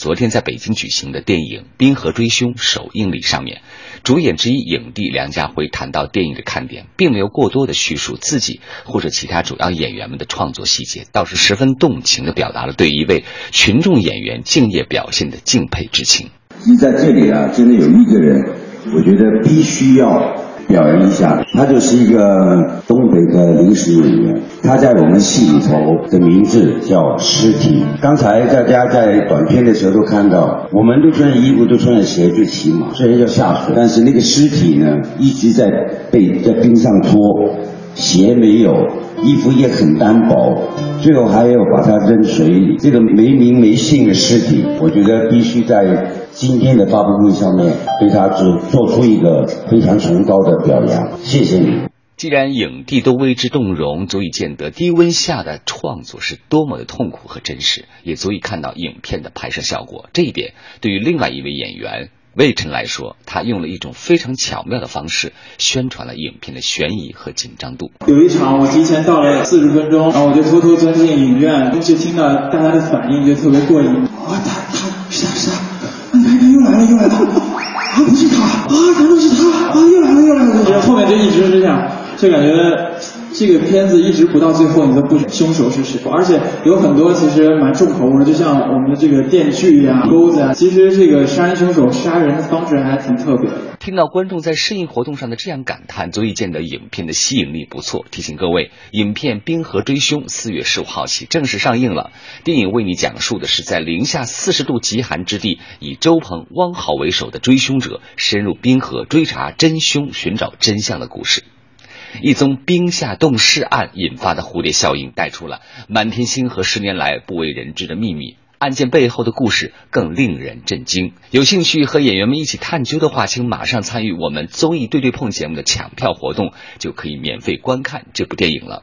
昨天在北京举行的电影《冰河追凶》首映礼上面，主演之一影帝梁家辉谈到电影的看点，并没有过多的叙述自己或者其他主要演员们的创作细节，倒是十分动情的表达了对一位群众演员敬业表现的敬佩之情。你在这里啊，真的有一个人，我觉得必须要。表扬一下，他就是一个东北的临时演员，他在我们戏里头的名字叫尸体。刚才大家在短片的时候都看到，我们都穿衣服，都穿鞋，最起码虽然要下水，但是那个尸体呢一直在被在冰上拖，鞋没有，衣服也很单薄，最后还要把它扔水里。这个没名没姓的尸体，我觉得必须在。今天的发布会上面，对他做做出一个非常崇高的表扬，谢谢你。既然影帝都为之动容，足以见得低温下的创作是多么的痛苦和真实，也足以看到影片的拍摄效果。这一点对于另外一位演员魏晨来说，他用了一种非常巧妙的方式宣传了影片的悬疑和紧张度。有一场我提前到了四十分钟，然后我就偷偷钻进影院，就听到大家的反应，就特别过瘾。后面就一直是这样，就感觉。这个片子一直不到最后，你都不凶手是谁，而且有很多其实蛮重口味，就像我们的这个电锯呀、钩子啊，其实这个杀人凶手杀人的方式还挺特别的。听到观众在试映活动上的这样感叹，足以见得影片的吸引力不错。提醒各位，影片《冰河追凶》四月十五号起正式上映了。电影为你讲述的是在零下四十度极寒之地，以周鹏、汪豪为首的追凶者深入冰河追查真凶，寻找真相的故事。一宗冰下冻尸案引发的蝴蝶效应，带出了满天星和十年来不为人知的秘密。案件背后的故事更令人震惊。有兴趣和演员们一起探究的话，请马上参与我们综艺对对碰节目的抢票活动，就可以免费观看这部电影了。